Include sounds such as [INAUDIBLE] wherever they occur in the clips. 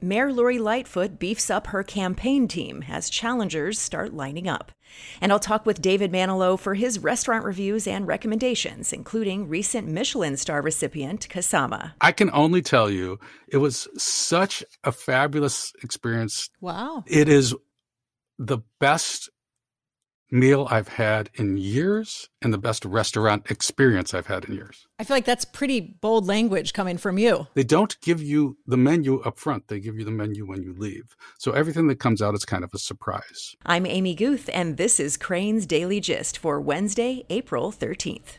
Mayor Lori Lightfoot beefs up her campaign team as challengers start lining up. And I'll talk with David Manilow for his restaurant reviews and recommendations, including recent Michelin star recipient Kasama. I can only tell you it was such a fabulous experience. Wow. It is the best meal I've had in years and the best restaurant experience I've had in years. I feel like that's pretty bold language coming from you. They don't give you the menu up front, they give you the menu when you leave. So everything that comes out is kind of a surprise. I'm Amy Guth, and this is Crain's Daily Gist for Wednesday, April 13th.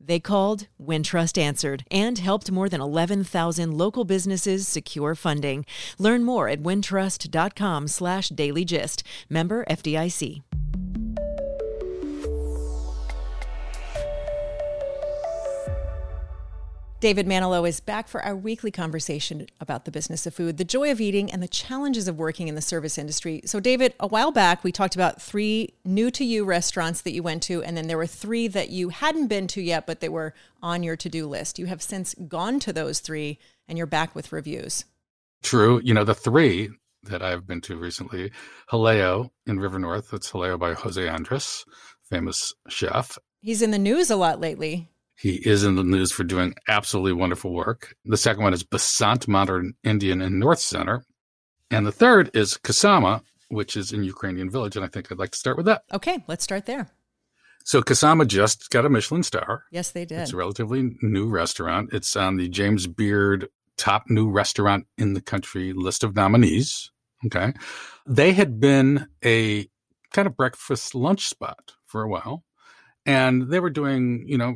They called, Wintrust answered, and helped more than 11,000 local businesses secure funding. Learn more at wintrust.com slash dailygist. Member FDIC. David Manilow is back for our weekly conversation about the business of food, the joy of eating, and the challenges of working in the service industry. So, David, a while back, we talked about three new to you restaurants that you went to, and then there were three that you hadn't been to yet, but they were on your to do list. You have since gone to those three, and you're back with reviews. True. You know, the three that I've been to recently Jaleo in River North, it's Jaleo by Jose Andres, famous chef. He's in the news a lot lately. He is in the news for doing absolutely wonderful work. The second one is Basant Modern Indian in North Center. And the third is Kasama, which is in Ukrainian Village. And I think I'd like to start with that. Okay, let's start there. So Kasama just got a Michelin star. Yes, they did. It's a relatively new restaurant. It's on the James Beard top new restaurant in the country list of nominees. Okay. They had been a kind of breakfast lunch spot for a while and they were doing you know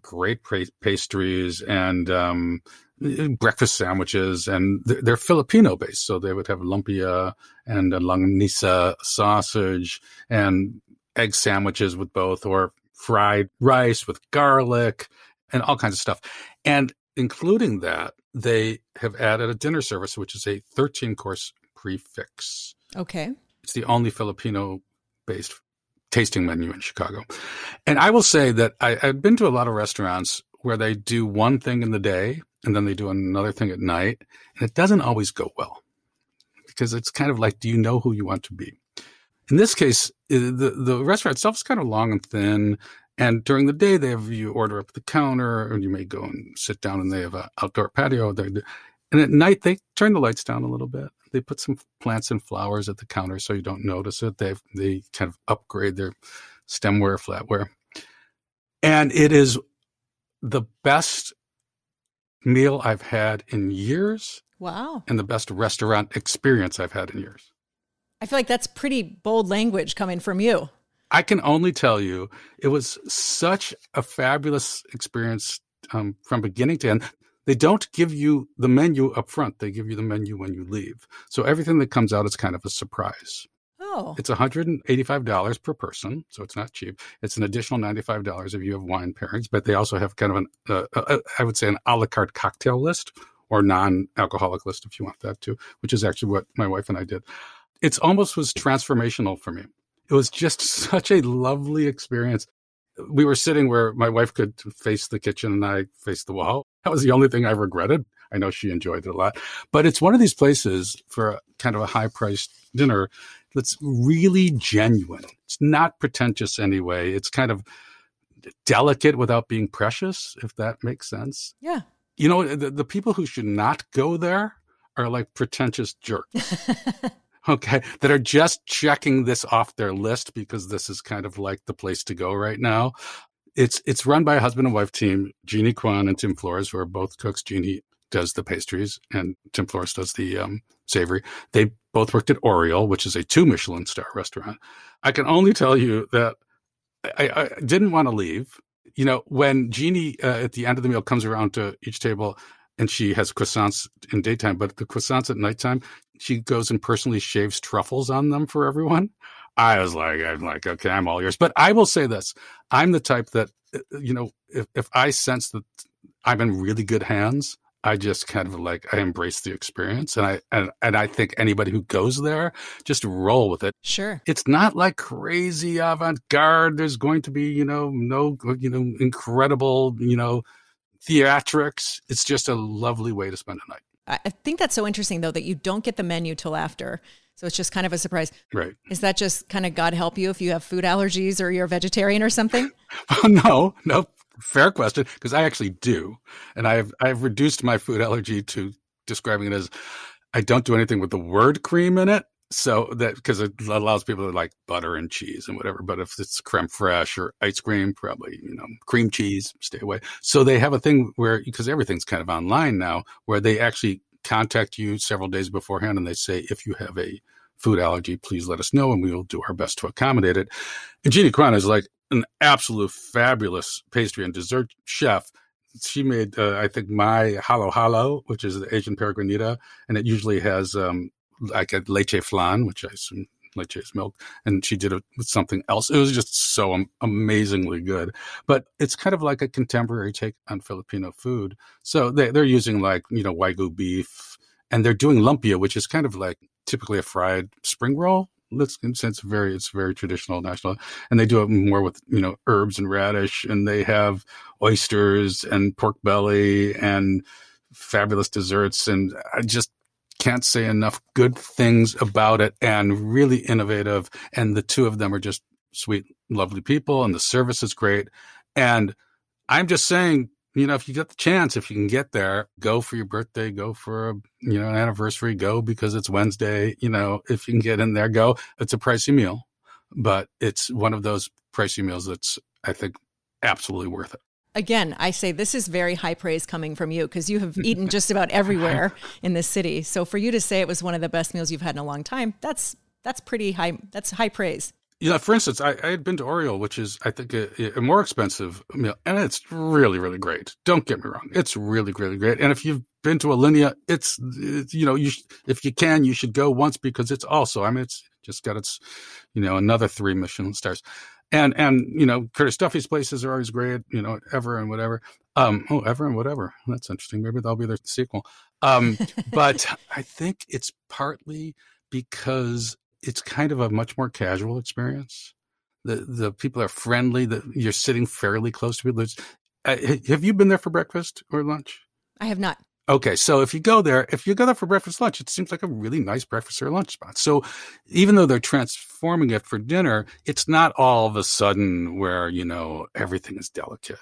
great pastries and um, breakfast sandwiches. And they're filipino based so they would have lumpia and a longanisa sausage and egg sandwiches with both or fried rice with garlic and all kinds of stuff. And including that they have added a dinner service which is a 13 course prix fixe okay. It's the only filipino based tasting menu in Chicago. And I will say that I, I've been to a lot of restaurants where they do one thing in the day and then they do another thing at night. And it doesn't always go well because it's kind of like, do you know who you want to be? In this case, eh, the, the restaurant itself is kind of long and thin. And during the day, they have you order up the counter and you may go and sit down and they have an outdoor patio. And at night, they turn the lights down a little bit they put some plants and flowers at the counter so you don't notice it. They they kind of upgrade their stemware, flatware, and it is the best meal I've had in years. Wow! And the best restaurant experience I've had in years. I feel like that's pretty bold language coming from you. I can only tell you it was such a fabulous experience um, from beginning to end they don't give you the menu up front. They give you the menu when you leave. So everything that comes out is kind of a surprise. Oh. It's $185 per person, so it's not cheap. It's an additional $95 if you have wine pairings, but they also have kind of an, uh, uh, I would say, an a la carte cocktail list or non alcoholic list if you want that too, which is actually what my wife and I did. It's almost was transformational for me. It was just [LAUGHS] such a lovely experience we were sitting where my wife could face the kitchen and I faced the wall. That was the only thing I regretted. I know she enjoyed it a lot, but it's one of these places for a, kind of a high priced dinner that's really genuine. It's not pretentious anyway. It's kind of delicate without being precious, if that makes sense. Yeah. You know, the, the people who should not go there are like pretentious jerks. [LAUGHS] okay, that are just checking this off their list because this is kind of like the place to go right now. It's it's run by a husband and wife team, Genie Kwon and Tim Flores, who are both cooks. Genie does the pastries and Tim Flores does the um, savory. They both worked at Oriole, which is a two Michelin star restaurant. I can only tell you that I, I didn't want to leave. You know, when Genie uh, at the end of the meal comes around to each table and she has croissants in daytime, but the croissants at nighttime, she goes and personally shaves truffles on them for everyone. I was like, I'm like, okay, I'm all yours. But I will say this: I'm the type that, uh, you know, if if I sense that I'm in really good hands, I just kind of like I embrace the experience, and I and, and I think anybody who goes there just roll with it. Sure, it's not like crazy avant garde. There's going to be you know no you know incredible you know theatrics. It's just a lovely way to spend a night. I think that's so interesting though that you don't get the menu till after. So it's just kind of a surprise. Right. Is that just kind of God help you if you have food allergies or you're a vegetarian or something? [LAUGHS] no, no. Fair question, because I actually do, and I've I've reduced my food allergy to describing it as I don't do anything with the word cream in it. So that because it allows people to like butter and cheese and whatever. But if it's creme fraiche or ice cream, probably you know cream cheese, stay away. So they have a thing where because everything's kind of online now, where they actually contact you several days beforehand and they say if you have a food allergy, please let us know and we will do our best to accommodate it. And Genie Kwon is like, an absolute fabulous pastry and dessert chef. She made, uh, I think, my halo halo, which is the Asian pear granita, and it usually has um, like a leche flan, which I assume leche is milk, and she did it with something else. It was just so amazingly good. But it's kind of like a contemporary take on Filipino food. So they, they're using like you know wagyu beef, and they're doing lumpia, which is kind of like typically a fried spring roll let's it's very it's very traditional national and they do it more with you know herbs and radish and they have oysters and pork belly and fabulous desserts and i just can't say enough good things about it and really innovative and the two of them are just sweet lovely people and the service is great and i'm just saying you know, if you get the chance, if you can get there, go for your birthday, go for a, you know, an anniversary, go because it's Wednesday, you know, if you can get in there, go. It's a pricey meal, but it's one of those pricey meals that's, I think, absolutely worth it. Again, I say this is very high praise coming from you because you have eaten [LAUGHS] just about everywhere in this city. So for you to say it was one of the best meals you've had in a long time, that's that's pretty high. That's high praise. You know, for instance, I, I had been to Oriole, which is, I think, a, a, more expensive meal, and it's really, really great. Don't get me wrong; it's really, really great. And if you've been to Alinea, it's, it's you know, you sh- if you can, you should go once because it's also, I mean, it's just got its, you know, another three Michelin stars, and and you know, Curtis Duffy's places are always great. You know, ever and whatever. Um, oh, ever and whatever. That's interesting. Maybe that'll be their sequel. Um, but [LAUGHS] I think it's partly because it's kind of a much more casual experience. The the people are friendly. That you're sitting fairly close to people. Uh, have you been there for breakfast or lunch? I have not. Okay, so if you go there, if you go there for breakfast lunch, it seems like a really nice breakfast or lunch spot. So even though they're transforming it for dinner, it's not all of a sudden where, you know, everything is delicate.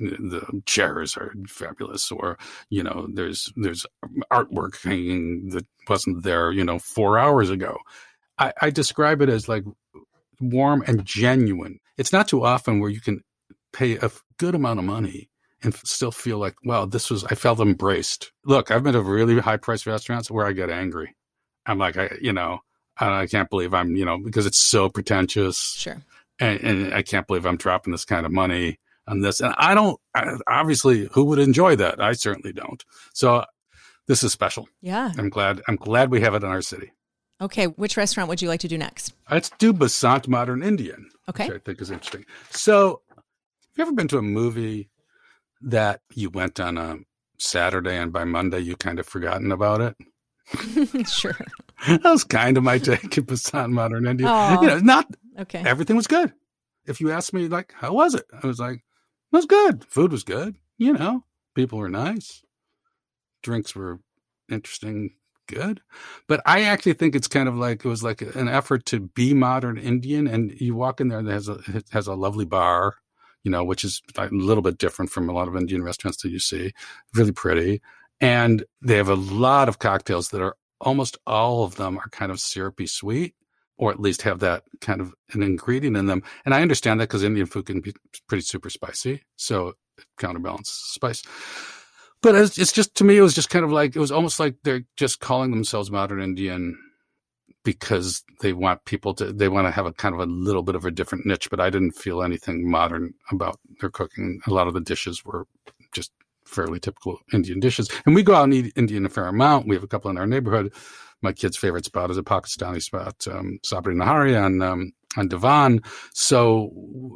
The chairs are fabulous, or you know, there's there's artwork hanging that wasn't there, you know, four hours ago. I, I describe it as like warm and genuine. It's not too often where you can pay a good amount of money and still feel like, wow, this was, I felt embraced. Look, I've been to really high price restaurants where I get angry. I'm like, I, you know, I can't believe I'm, you know, because it's so pretentious. Sure. And, and I can't believe I'm dropping this kind of money on this. And I don't, I, obviously, who would enjoy that? I certainly don't. So this is special. Yeah. I'm glad, I'm glad we have it in our city. Okay, which restaurant would you like to do next? Let's do Basant Modern Indian. Okay. Which I think is interesting. So, have you ever been to a movie that you went on a Saturday and by Monday you kind of forgotten about it? [LAUGHS] sure. [LAUGHS] that was kind of my take of Basant Modern Indian. Aww. You know, not okay. Everything was good. If you asked me, like, how was it? I was like, it was good. Food was good. You know, people were nice. Drinks were interesting good. But I actually think it's kind of like it was like an effort to be modern Indian. And you walk in there and it has a it has a lovely bar, you know, which is a little bit different from a lot of Indian restaurants that you see. Really pretty, and they have a lot of cocktails that are almost all of them are kind of syrupy sweet. Or at least have that kind of an ingredient in them. And I understand that because Indian food can be pretty super spicy. So it counterbalances spice but it's, it's just to me, it was just kind of like it was almost like they're just calling themselves modern Indian because they want people to they want to have a kind of a little bit of a different niche. But I didn't feel anything modern about their cooking. A lot of the dishes were just fairly typical Indian dishes. And we go out and eat Indian a fair amount. We have a couple in our neighborhood. my kid's favorite spot is a Pakistani spot, um, Sabri Nihari on um, on Devon. So,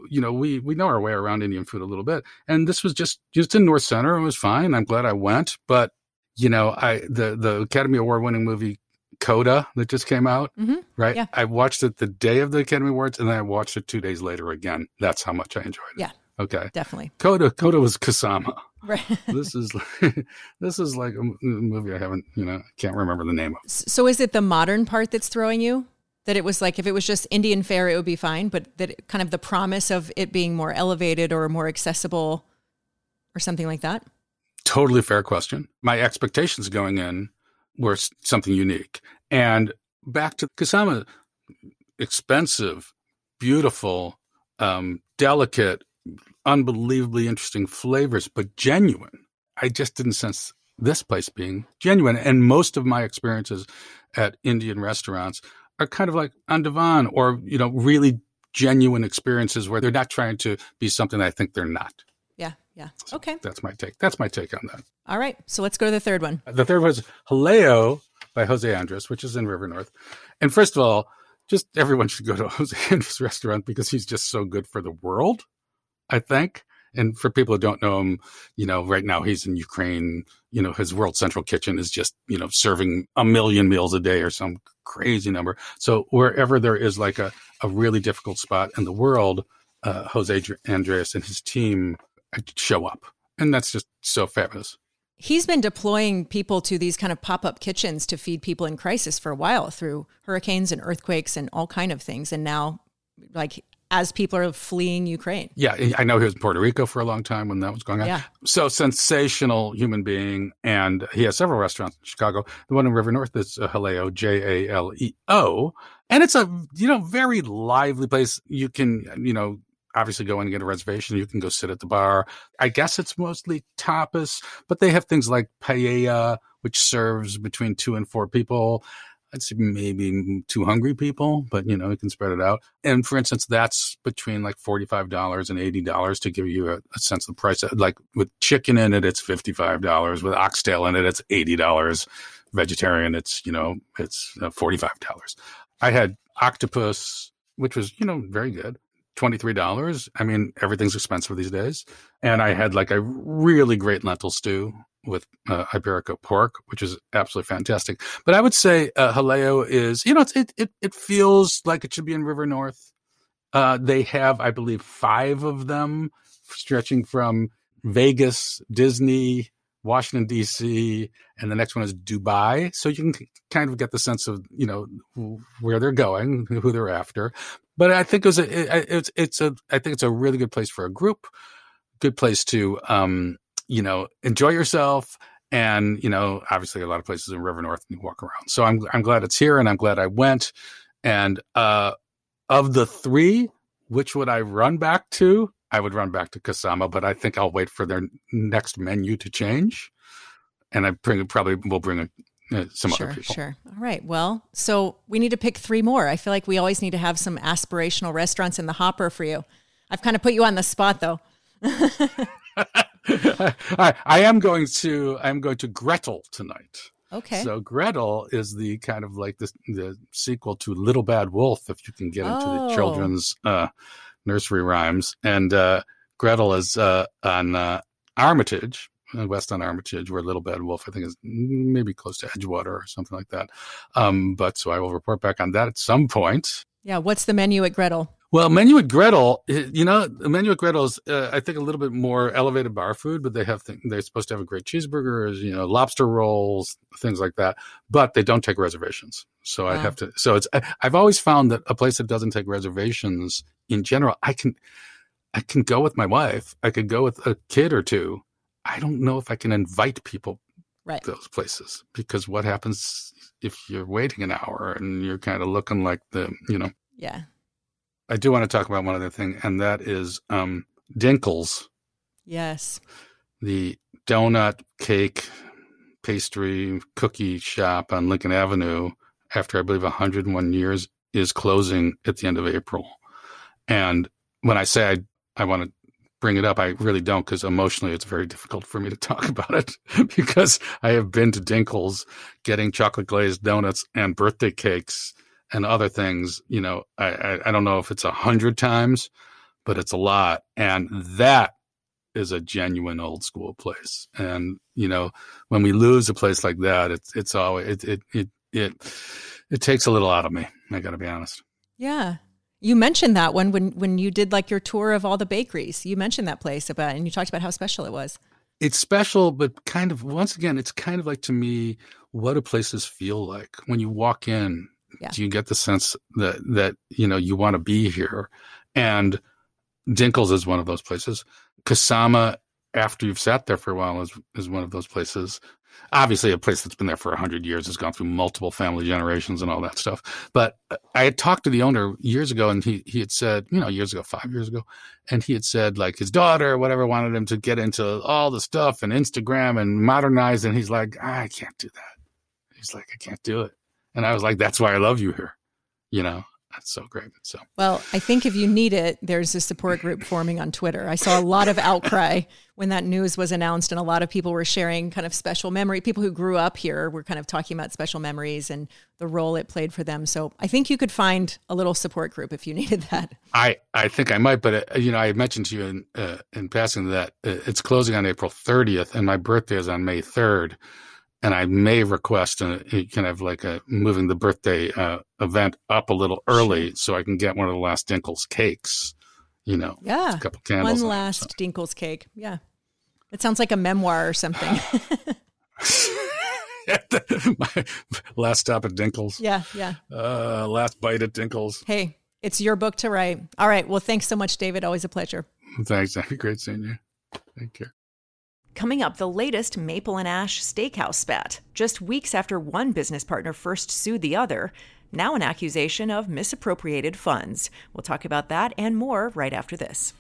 you know, we we know our way around Indian food a little bit, and this was just just in North Center. It was fine. I'm glad I went, but you know, I the the Academy Award winning movie Coda that just came out, Mhm. right? Yeah. I watched it the day of the Academy Awards, and then I watched it two days later again. That's how much I enjoyed it. Yeah. Okay. Definitely. Coda Coda was Kasama. Right. [LAUGHS] This is like, [LAUGHS] this is like a movie I haven't you know can't remember the name of. so is it the modern part that's throwing you? That it was like if it was just Indian fare, it would be fine, but that it, kind of the promise of it being more elevated or more accessible or something like that? Totally fair question. My expectations going in were something unique. And back to Kasama, expensive, beautiful, um, delicate, unbelievably interesting flavors, but genuine. I just didn't sense this place being genuine. And most of my experiences at Indian restaurants are kind of like on or, you know, really genuine experiences where they're not trying to be something I think they're not. Yeah. Yeah. Okay. That's my take. That's my take on that. All right. So let's go to the third one. The third was Jaleo by Jose Andres, which is in River North. And first of all, just everyone should go to [LAUGHS] Jose Andres restaurant because he's just so good for the world, I think. And for people who don't know him, you know, right now he's in Ukraine. You know, his World Central Kitchen is just, you know, serving a million meals a day or some crazy number. So wherever there is like a, a really difficult spot in the world, uh, Jose Andres and his team Uh, show up. And that's just so fabulous. He's been deploying people to these kind of pop-up kitchens to feed people in crisis for a while through hurricanes and earthquakes and all kind of things. And now like as people are fleeing Ukraine. Yeah, I know he was in Puerto Rico for a long time when that was going on. Yeah. So sensational human being, and he has several restaurants in Chicago. The one in River North is uh, Jaleo, J A L E O, and it's a you know very lively place. You can you know obviously go in and get a reservation. You can go sit at the bar. I guess it's mostly tapas, but they have things like paella, which serves between two and four people. I'd say maybe two hungry people, but you know, you can spread it out. And for instance, that's between like $45 and $80 to give you a, a sense of the price. Like with chicken in it, it's $55. With oxtail in it, it's $80. Vegetarian, it's, you know, it's uh, $45. I had octopus, which was, you know, very good. $23. I mean, everything's expensive these days. And I had like a really great lentil stew with uh, Iberico pork, which is absolutely fantastic. But I would say uh, Jaleo is, you know, it, it, it feels like it should be in River North. Uh, they have, I believe, five of them stretching from Vegas, Disney, Washington, D.C., and the next one is Dubai. So you can kind of get the sense of, you know, where they're going, who they're after. But I think it was a, it's, it's a, I think it's a really good place for a group, good place to, um, you know, enjoy yourself. And, you know, obviously a lot of places in River North you walk around. So I'm, I'm glad it's here and I'm glad I went. And, uh, of the three, which would I run back to? I would run back to Kasama, but I think I'll wait for their next menu to change. And I bring, probably will bring a, uh, some sure, other people. Sure. All right. Well, so we need to pick three more. I feel like we always need to have some aspirational restaurants in the hopper for you. I've kind of put you on the spot though. [LAUGHS] I, I am going to I'm going to Gretel tonight. Okay. So Gretel is the kind of like the the sequel to Little Bad Wolf, if you can get into Oh. the children's uh, nursery rhymes. And uh, Gretel is uh, on uh, Armitage, uh, west on Armitage, where Little Bad Wolf I think is maybe close to Edgewater or something like that. Um, but so I will report back on that at some point. yeah. What's the menu at Gretel? Well, menu at Gretel, eh, you know, the menu at Gretel is, uh, I think, a little bit more elevated bar food, but they have th- they're supposed to have a great cheeseburgers, you know, lobster rolls, things like that. But they don't take reservations, so I have to. So it's I, I've always found that a place that doesn't take reservations in general, I can I can go with my wife, I could go with a kid or two. I don't know if I can invite people Right. to those places because what happens if you're waiting an hour and you're kind of looking like the you know Yeah. I do want to talk about one other thing, and that is um, Dinkel's, Yes. the donut, cake, pastry, cookie shop on Lincoln Avenue, after I believe 101 years, is closing at the end of April. And when I say I, I want to bring it up. I really don't because emotionally it's very difficult for me to [LAUGHS] talk about it [LAUGHS] because I have been to Dinkel's getting chocolate glazed donuts and birthday cakes and other things. You know, I, I, I don't know if it's a hundred times, but it's a lot. And that is a genuine old school place. And, you know, when we lose a place like that, it's, it's always, it, it, it, it, it takes a little out of me. I got to be honest. Yeah. You mentioned that one when when you did like your tour of all the bakeries. You mentioned that place about and you talked about how special it was. It's special, but kind of once again, it's kind of like to me what do places feel like when you walk in. Yeah. Do you get the sense that that you know you want to be here? And Dinkel's is one of those places. Kasama, after you've sat there for a while, is is one of those places obviously a place that's been there for 100 years has gone through multiple family generations and all that stuff but i had talked to the owner years ago and he, he had said you know years ago five years ago and he had said like his daughter or whatever wanted him to get into all the stuff and instagram and modernize and he's like ah, i can't do that he's like i can't do it and i was like that's why i love you here you know that's so great. So, well, I think if you need it, there's a support group forming on Twitter. I saw a lot of outcry [LAUGHS] when that news was announced, and a lot of people were sharing kind of special memory. People who grew up here were kind of talking about special memories and the role it played for them. So, I think you could find a little support group if you [LAUGHS] needed that. I I think I might, but uh, you know, I mentioned to you in uh, in passing that uh, it's closing on April 30th, and my birthday is on May 3rd and I may request a, a kind of like a moving the birthday uh, event up a little early so I can get one of the last Dinkel's cakes. You know, yeah, a couple candles. One last so. Dinkel's cake. Yeah, it sounds like a memoir or something. [LAUGHS] [LAUGHS] My last stop at Dinkel's. Yeah, yeah. Uh, last bite at Dinkel's. Hey, it's your book to write. All right. Well, thanks so much, David. Always a pleasure. Thanks. That'd be great seeing you. Take care. Coming up, the latest Maple and Ash steakhouse spat. Just weeks after one business partner first sued the other, now an accusation of misappropriated funds. We'll talk about that and more right after this.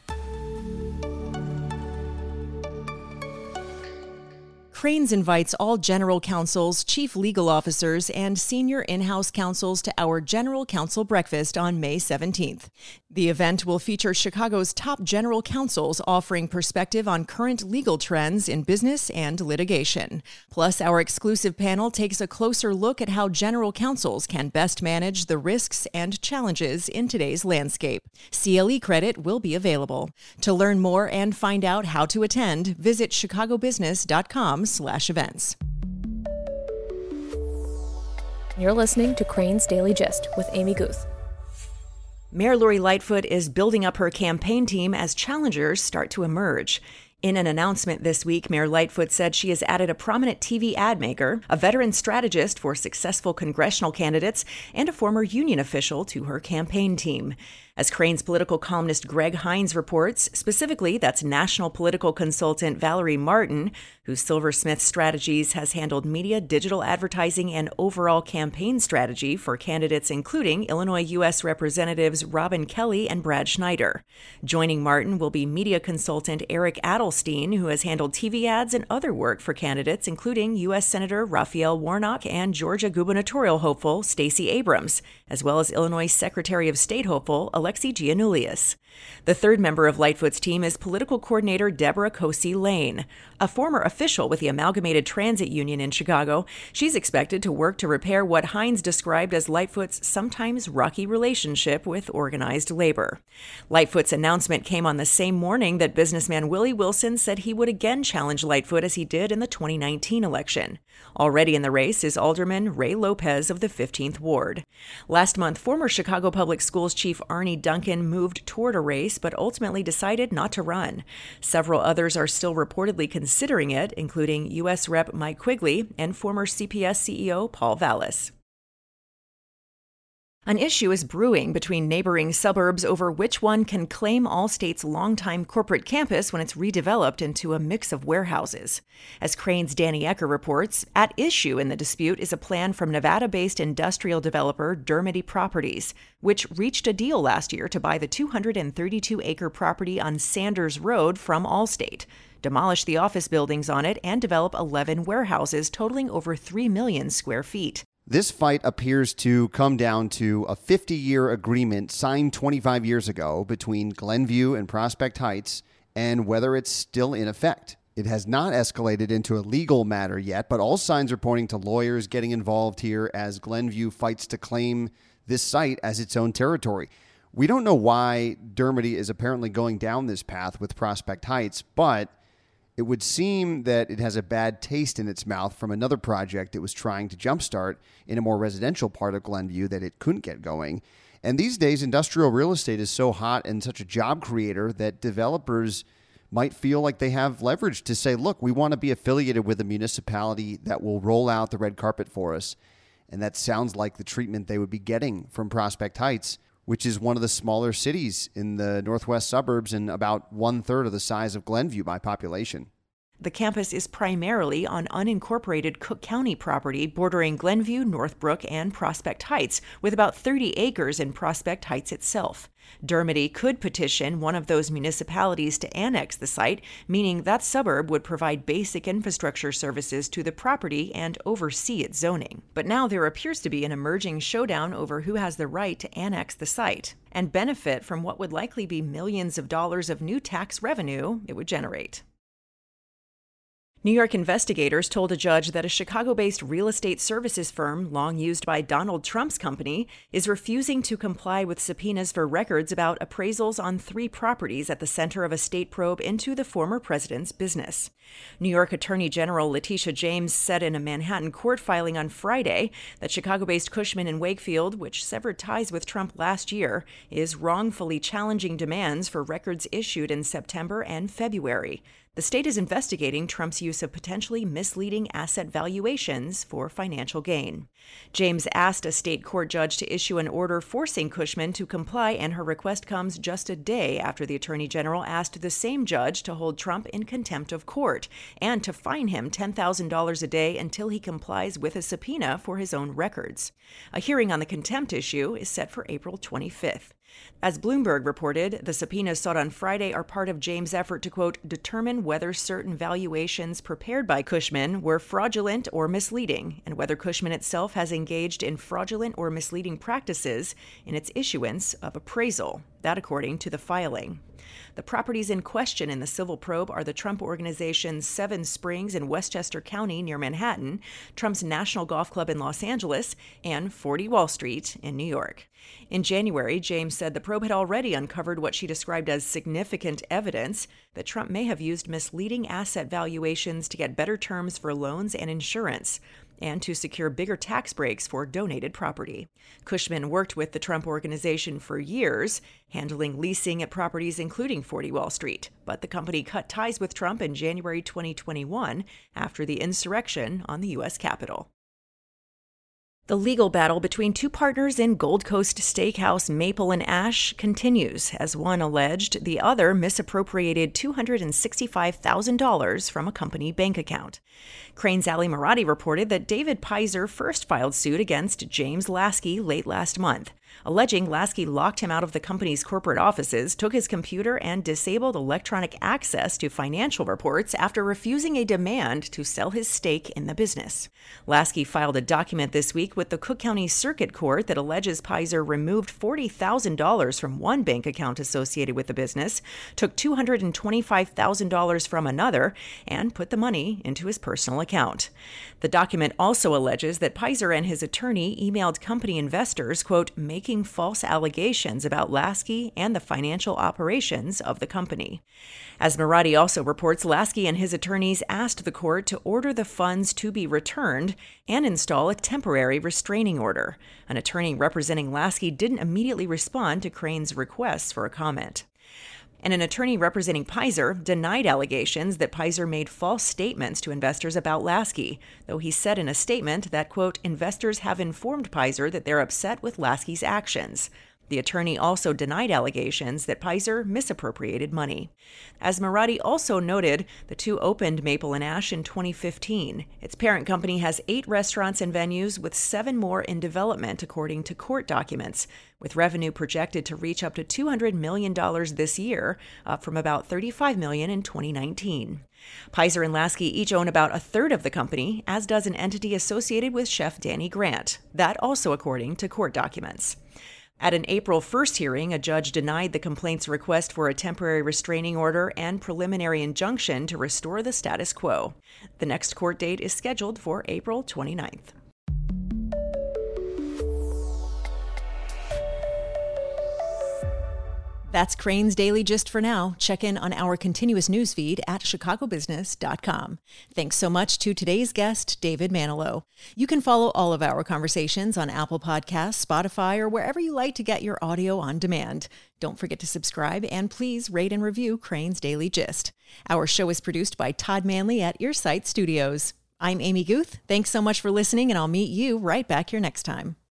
Crain's invites all general counsels, chief legal officers, and senior in house counsels to our General Counsel Breakfast on May 17th. The event will feature Chicago's top general counsels offering perspective on current legal trends in business and litigation. Plus, our exclusive panel takes a closer look at how general counsels can best manage the risks and challenges in today's landscape. CLE credit will be available. To learn more and find out how to attend, visit chicagobusiness.com slash events. You're listening to Crain's Daily Gist with Amy Guth. Mayor Lori Lightfoot is building up her campaign team as challengers start to emerge. In an announcement this week, Mayor Lightfoot said she has added a prominent TV ad maker, a veteran strategist for successful congressional candidates, and a former union official to her campaign team. As Crain's political columnist Greg Hinz reports, specifically, that's national political consultant Valerie Martin, whose Silversmith Strategies has handled media, digital advertising, and overall campaign strategy for candidates including Illinois U.S. Representatives Robin Kelly and Brad Schneider. Joining Martin will be media consultant Eric Adelstein, who has handled TV ads and other work for candidates including U.S. Senator Raphael Warnock and Georgia gubernatorial hopeful Stacey Abrams, as well as Illinois Secretary of State hopeful Alexi Giannoulias. The third member of Lightfoot's team is political coordinator Deborah Cosi Lane. A former official with the Amalgamated Transit Union in Chicago, she's expected to work to repair what Hinz described as Lightfoot's sometimes rocky relationship with organized labor. Lightfoot's announcement came on the same morning that businessman Willie Wilson said he would again challenge Lightfoot as he did in the 2019 election. Already in the race is Alderman Ray Lopez of the 15th Ward. Last month, former Chicago Public Schools Chief Arne Duncan moved toward a race but ultimately decided not to run. Several others are still reportedly considering it, including U.S. Rep. Mike Quigley and former CPS CEO Paul Vallas. An issue is brewing between neighboring suburbs over which one can claim Allstate's longtime corporate campus when it's redeveloped into a mix of warehouses. As Crain's Danny Ecker reports, at issue in the dispute is a plan from Nevada based industrial developer Dermody Properties, which reached a deal last year to buy the 232 acre property on Sanders Road from Allstate demolish the office buildings on it, and develop 11 warehouses totaling over 3 million square feet. This fight appears to come down to a 50 year agreement signed 25 years ago between Glenview and Prospect Heights and whether it's still in effect. It has not escalated into a legal matter yet, but all signs are pointing to lawyers getting involved here as Glenview fights to claim this site as its own territory. We don't know why Dermody is apparently going down this path with Prospect Heights, but it would seem that it has a bad taste in its mouth from another project it was trying to jumpstart in a more residential part of Glenview that it couldn't get going. And these days, industrial real estate is so hot and such a job creator that developers might feel like they have leverage to say, look, we want to be affiliated with a municipality that will roll out the red carpet for us. And that sounds like the treatment they would be getting from Prospect Heights, which is one of the smaller cities in the northwest suburbs and about one third of the size of Glenview by population. The campus is primarily on unincorporated Cook County property bordering Glenview, Northbrook, and Prospect Heights, with about 30 acres in Prospect Heights itself. Dermody could petition one of those municipalities to annex the site, meaning that suburb would provide basic infrastructure services to the property and oversee its zoning. But now there appears to be an emerging showdown over who has the right to annex the site and benefit from what would likely be millions of dollars of new tax revenue it would generate. New York investigators told a judge that a Chicago based real estate services firm, long used by Donald Trump's company, is refusing to comply with subpoenas for records about appraisals on three properties at the center of a state probe into the former president's business. New York Attorney General Letitia James said in a Manhattan court filing on Friday that Chicago based Cushman and Wakefield, which severed ties with Trump last year, is wrongfully challenging demands for records issued in September and February. The state is investigating Trump's use of potentially misleading asset valuations for financial gain. James asked a state court judge to issue an order forcing Cushman to comply, and her request comes just a day after the attorney general asked the same judge to hold Trump in contempt of court and to fine him $10,000 a day until he complies with a subpoena for his own records. A hearing on the contempt issue is set for April 25th. As Bloomberg reported, the subpoenas sought on Friday are part of James' effort to, quote, determine whether certain valuations prepared by Cushman were fraudulent or misleading, and whether Cushman itself has engaged in fraudulent or misleading practices in its issuance of appraisal. That, according to the filing. The properties in question in the civil probe are the Trump Organization's Seven Springs in Westchester County near Manhattan, Trump's National Golf Club in Los Angeles, and 40 Wall Street in New York. In January, James said the probe had already uncovered what she described as significant evidence that Trump may have used misleading asset valuations to get better terms for loans and insurance and to secure bigger tax breaks for donated property. Cushman worked with the Trump Organization for years, handling leasing at properties including 40 Wall Street, but the company cut ties with Trump in January 2021 after the insurrection on the U.S. Capitol. The legal battle between two partners in Gold Coast steakhouse Maple and Ash continues, as one alleged the other misappropriated $265,000 from a company bank account. Crain's Ali Marotti reported that David Pisor first filed suit against James Lasky late last month alleging Lasky locked him out of the company's corporate offices, took his computer, and disabled electronic access to financial reports after refusing a demand to sell his stake in the business. Lasky filed a document this week with the Cook County Circuit Court that alleges Pisor removed $40,000 from one bank account associated with the business, took $225,000 from another, and put the money into his personal account. The document also alleges that Pisor and his attorney emailed company investors, quote, making false allegations about Lasky and the financial operations of the company. As Marotti also reports, Lasky and his attorneys asked the court to order the funds to be returned and install a temporary restraining order. An attorney representing Lasky didn't immediately respond to Crain's requests for a comment and an attorney representing Pisor denied allegations that Pisor made false statements to investors about Lasky, though he said in a statement that, quote, investors have informed Pisor that they're upset with Lasky's actions. The attorney also denied allegations that Pisor misappropriated money. As Marotti also noted, the two opened Maple and Ash in 2015. Its parent company has eight restaurants and venues, with seven more in development, according to court documents, with revenue projected to reach up to $200 million this year, up from about $35 million in 2019. Pisor and Lasky each own about a third of the company, as does an entity associated with chef Danny Grant. That also according to court documents. At an April 1st hearing, a judge denied the complaint's request for a temporary restraining order and preliminary injunction to restore the status quo. The next court date is scheduled for April 29th. That's Crain's Daily Gist for now. Check in on our continuous news feed at chicagobusiness.com. Thanks so much to today's guest, David Manilow. You can follow all of our conversations on Apple Podcasts, Spotify, or wherever you like to get your audio on demand. Don't forget to subscribe and please rate and review Crain's Daily Gist. Our show is produced by Todd Manley at Earsight Studios. I'm Amy Guth. Thanks so much for listening, and I'll meet you right back here next time.